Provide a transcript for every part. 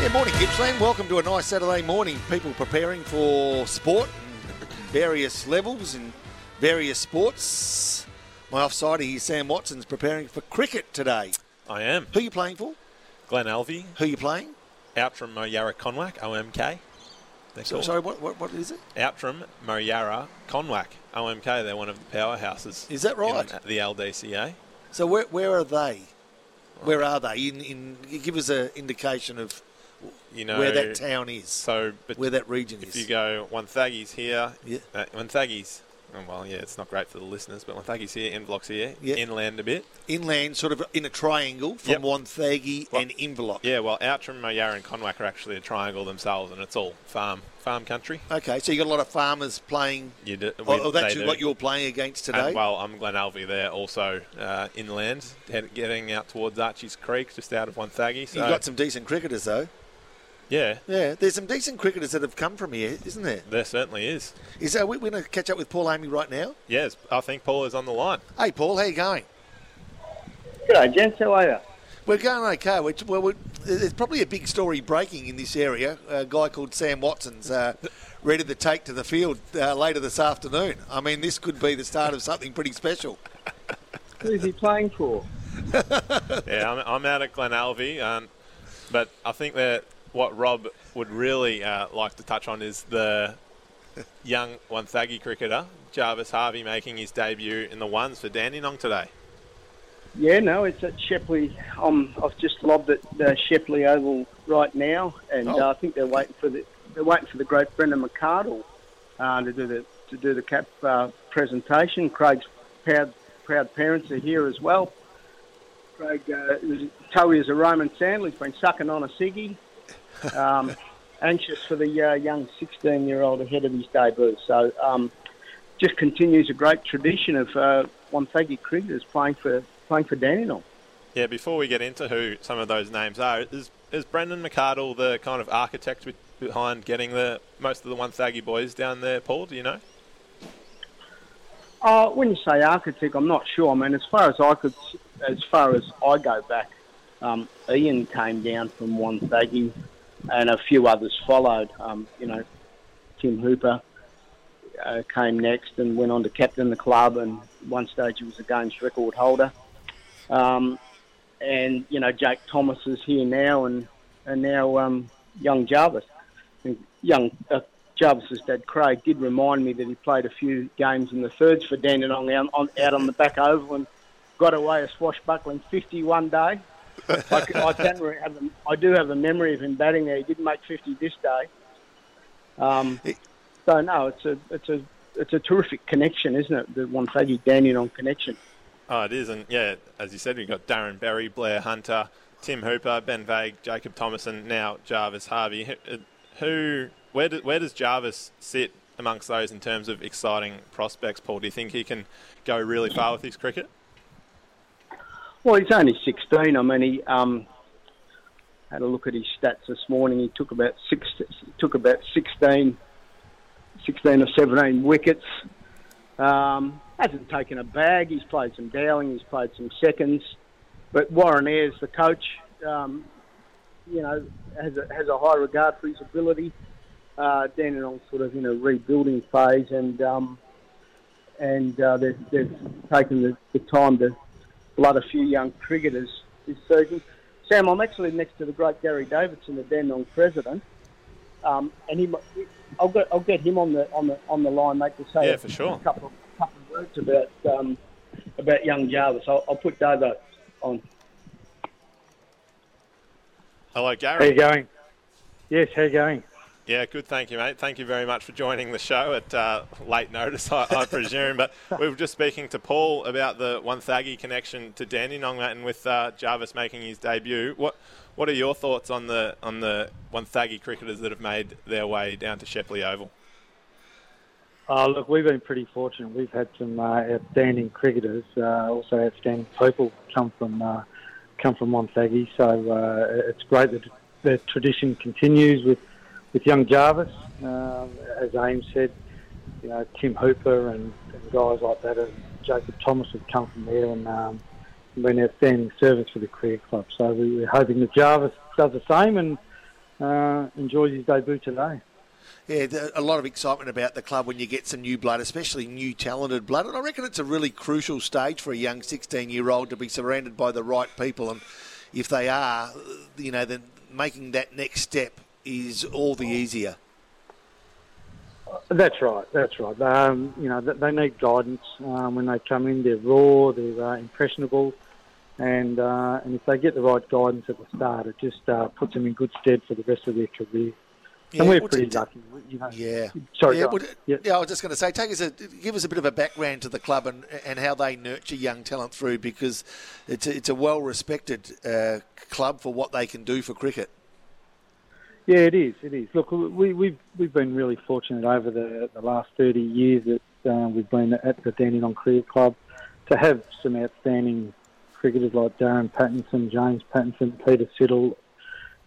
Yeah, morning, Gippsland. Welcome to a nice Saturday morning. People preparing for sport, various levels and various sports. My offside here, Sam Watson's preparing for cricket today. I am. Who are you playing for? Glen Alvie, Who are you playing? Outtrim Moyarra Kongwak, OMK. They're So, called. sorry, what, what, what is it? Outtrim Moyarra Kongwak, OMK. They're one of the powerhouses. Is that right? the LDCA. So where, where are they? Where are they? In, in give us an indication of You know where that town is, So, but where that region if is. you go Wonthaggi's here, Yeah. uh, Wonthaggi's. Oh, well, yeah, it's not great for the listeners, but Wonthaggi's here, Inverloch's here, Yeah. inland a bit. Inland, sort of in a triangle from Yep. Wonthaggi Well, and Inverloch. Yeah, well, Outtrim, Moyarra, and Kongwak are actually a triangle themselves, and it's all farm farm country. Okay, so you got a lot of farmers playing. You do, we- oh, that's what you're playing against today. And, well, I'm Glen Alvie there, also uh, inland, head, getting out towards Archie's Creek, just out of Wonthaggi. So, You've got some decent cricketers, though. Yeah, Yeah, there's some decent cricketers that have come from here, isn't there? there certainly is. Is uh, we, we're going to catch up with Paul Amy right now? Yes, I think Paul is on the line. Hey, Paul, how you going? G'day, gents. How are you? We're going okay. We're, well, we're, there's probably a big story breaking in this area. A guy called Sam Watson's uh, ready to take to the field uh, later this afternoon. I mean, this could be the start of something pretty special. Who's he playing for? yeah, I'm, I'm out at Glen Alvie, um, but I think that what Rob would really uh, like to touch on is the young Wonthaggi cricketer, Jarvis Harvey, making his debut in the ones for Dandenong today. Yeah, no, it's at Shepley. Um, I've just lobbed at uh, Shepley Oval right now, and Oh. uh, I think they're waiting for the they're waiting for the great Brendan McArdle uh, to do the to do the cap uh, presentation. Craig's proud proud parents are here as well. Craig uh, is a Roman sandal. He's been sucking on a ciggy. Um, anxious for the uh, young 16 year old ahead of his debut. So um, just continues a great tradition of uh, Wonthaggi cricketers playing for playing for Dandenong. Yeah, before we get into who some of those names are, is is Brendan McArdle the kind of architect be- behind getting the most of the Wonthaggi boys down there, Paul? Do you know? Uh, when you say architect, I'm not sure. I mean, as far as I could, as far as I go back, um, Ian came down from Wonthaggi, and a few others followed. Um, you know, Tim Hooper uh, came next and went on to captain the club, and one stage he was a games record holder. Um, and you know, Jake Thomas is here now, and and now um, young Jarvis. And young uh, Jarvis's dad Craig did remind me that he played a few games in the thirds for Dandenong out on, out on the back oval and got away a swashbuckling 50 one day. I, c- I can have a, I do have a memory of him batting there. He didn't make 50 this day. Um, so no, it's a it's a it's a terrific connection, isn't it? The Wonthaggi Dandenong connection. Oh, it is, and yeah, as you said, we've got Darren Berry, Blair Hunter, Tim Hooper, Ben Vague, Jacob Thomas, and now Jarvis Harvey. Who, uh, who where, do, where does Jarvis sit amongst those in terms of exciting prospects, Paul? Do you think he can go really far with his cricket? Well, he's only 16. I mean, he um, had a look at his stats this morning. He took about six, took about 16, 16 or 17 wickets. Um, hasn't taken a bag. He's played some Dowling. He's played some seconds. But Warren Ayres, the coach, um, you know, has a, has a high regard for his ability. Uh, Dandenong's sort of in a rebuilding phase, and um, and uh, they've, they've taken the, the time to blood a few young cricketers this season. Sam, I'm actually next to the great Gary Davidson, the Dandenong president, um, and he, I'll get I'll get him on the on the on the line, mate, to say Yeah, a, for sure. a couple of, couple of words about um, about young Jarvis. I'll, I'll put Davo on. Hello, Gary. How you going? Yes, how you going? Yeah, good. Thank you, mate. Thank you very much for joining the show at uh, late notice, I, I presume. But we were just speaking to Paul about the Wonthaggi connection to Dandenong, and with uh, Jarvis making his debut. What What are your thoughts on the on the Wonthaggi cricketers that have made their way down to Shepley Oval? Oh, look, we've been pretty fortunate. We've had some uh, outstanding cricketers, uh, also outstanding people come from uh, come from Wonthaggi. So it's great that the tradition continues with with young Jarvis. Um, as Ames said, you know Tim Hooper and, and guys like that, and Jacob Thomas have come from there and um, been outstanding service for the cricket club. So we, we're hoping that Jarvis does the same and uh, enjoys his debut today. Yeah, a lot of excitement about the club when you get some new blood, especially new talented blood. And I reckon it's a really crucial stage for a young 16 year old to be surrounded by the right people. And if they are, you know, then making that next step is all the easier. That's right. That's right. Um, you know, they need guidance um, when they come in. They're raw. They're uh, impressionable, and uh, and if they get the right guidance at the start, it just uh, puts them in good stead for the rest of their career. Yeah, and we're pretty lucky, you know. Yeah. Sorry. Yeah, yeah. yeah, I was just going to say, take us a, give us a bit of a background to the club and and how they nurture young talent through because it's a, it's a well respected uh, club for what they can do for cricket. Yeah, it is. It is. Look, we, we've we've been really fortunate over the, the last thirty years that uh, we've been at the Dandenong Cricket Club to have some outstanding cricketers like Darren Pattinson, James Pattinson, Peter Siddle,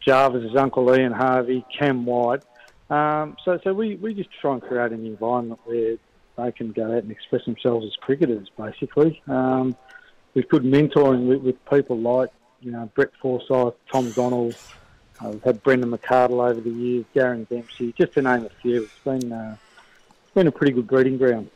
Jarvis' uncle Ian Harvey, Cam White. Um, so, so we, we just try and create an environment where they can go out and express themselves as cricketers, basically. Um, we've good mentoring with, with, people like, you know, Brett Forsyth, Tom Donald. Uh, we've had Brendan McArdle over the years, Darren Dempsey, just to name a few. It's been, uh, it's been a pretty good breeding ground.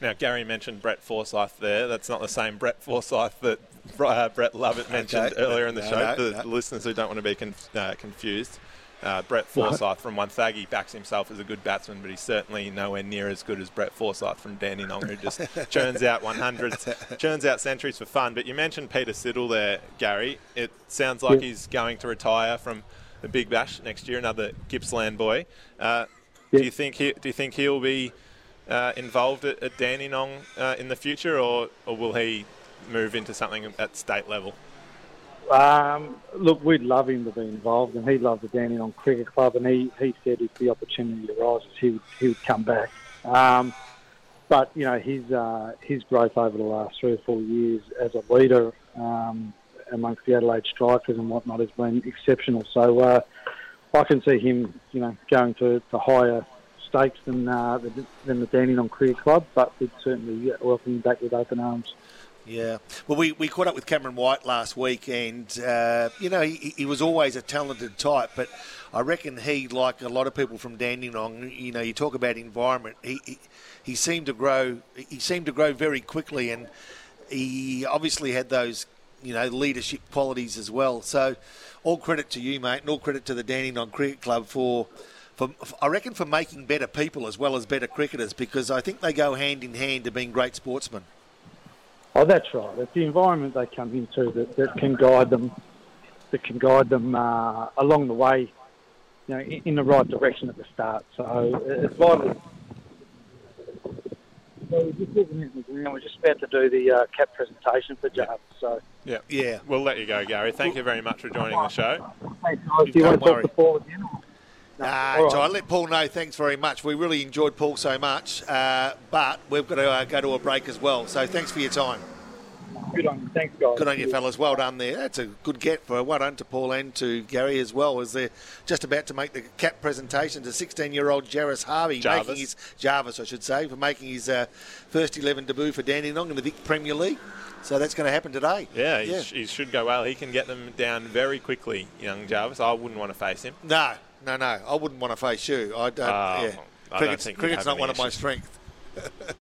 Now, Gary mentioned Brett Forsyth there. That's not the same Brett Forsyth that uh, Brett Lovett mentioned okay. earlier in the no, show. No, the no. listeners who don't want to be conf- uh, confused. Uh, Brett Forsyth from Wonthaggi backs himself as a good batsman, but he's certainly nowhere near as good as Brett Forsyth from Dandenong, who just churns out 100s, churns out centuries for fun. But you mentioned Peter Siddle there, Gary. It sounds like yeah. he's going to retire from the Big Bash next year, another Gippsland boy. Uh, yeah. Do you think he, do you think he'll be uh, involved at, at Dandenong uh, in the future, or, or will he move into something at state level? Um, look, we'd love him to be involved, and he loved the Dandenong Cricket Club, and he, he said if the opportunity arises, he would, he would come back. Um, but you know his uh, his growth over the last three or four years as a leader um, amongst the Adelaide strikers and whatnot has been exceptional. So uh, I can see him, you know, going to, to higher stakes than uh, than the Dandenong Cricket Club, but we'd certainly welcome him back with open arms. Yeah. Well, we, we caught up with Cameron White last week, and, uh, you know, he, he was always a talented type, but I reckon he, like a lot of people from Dandenong, you know, you talk about environment, he, he, he seemed to grow, he seemed to grow very quickly, and he obviously had those, you know, leadership qualities as well. So, all credit to you, mate, and all credit to the Dandenong Cricket Club for for, I reckon for making better people as well as better cricketers because I think they go hand in hand to being great sportsmen. Oh, that's right. It's the environment they come into that, that can guide them, that can guide them uh, along the way, you know, in, in, the right direction at the start. So it's vital. So we're just looking at the ground. We're just about to do the uh, cap presentation for Jarvis. So yeah, yeah, we'll let you go, Gary. Thank you very much for joining the show. Thanks, guys. Do you want to talk to Paul again? No. Uh, right. So I let Paul know. Thanks very much. We really enjoyed Paul so much, uh, but we've got to uh, go to a break as well. So thanks for your time. Good on you. Thanks, guys. Good on you, fellas. Well done there. That's a good get for well done to Paul and to Gary as well. As they're just about to make the cap presentation to 16-year-old Jarvis Harvey, Jarvis. making his Jarvis, I should say, for making his uh, first 11 debut for Dandenong in the Vic Premier League. So that's going to happen today. Yeah, yeah. He, he should go well. He can get them down very quickly, young Jarvis. I wouldn't want to face him. No, no, no. I wouldn't want to face you. I don't. Uh, yeah. I cricket's, don't cricket's not one of my strengths.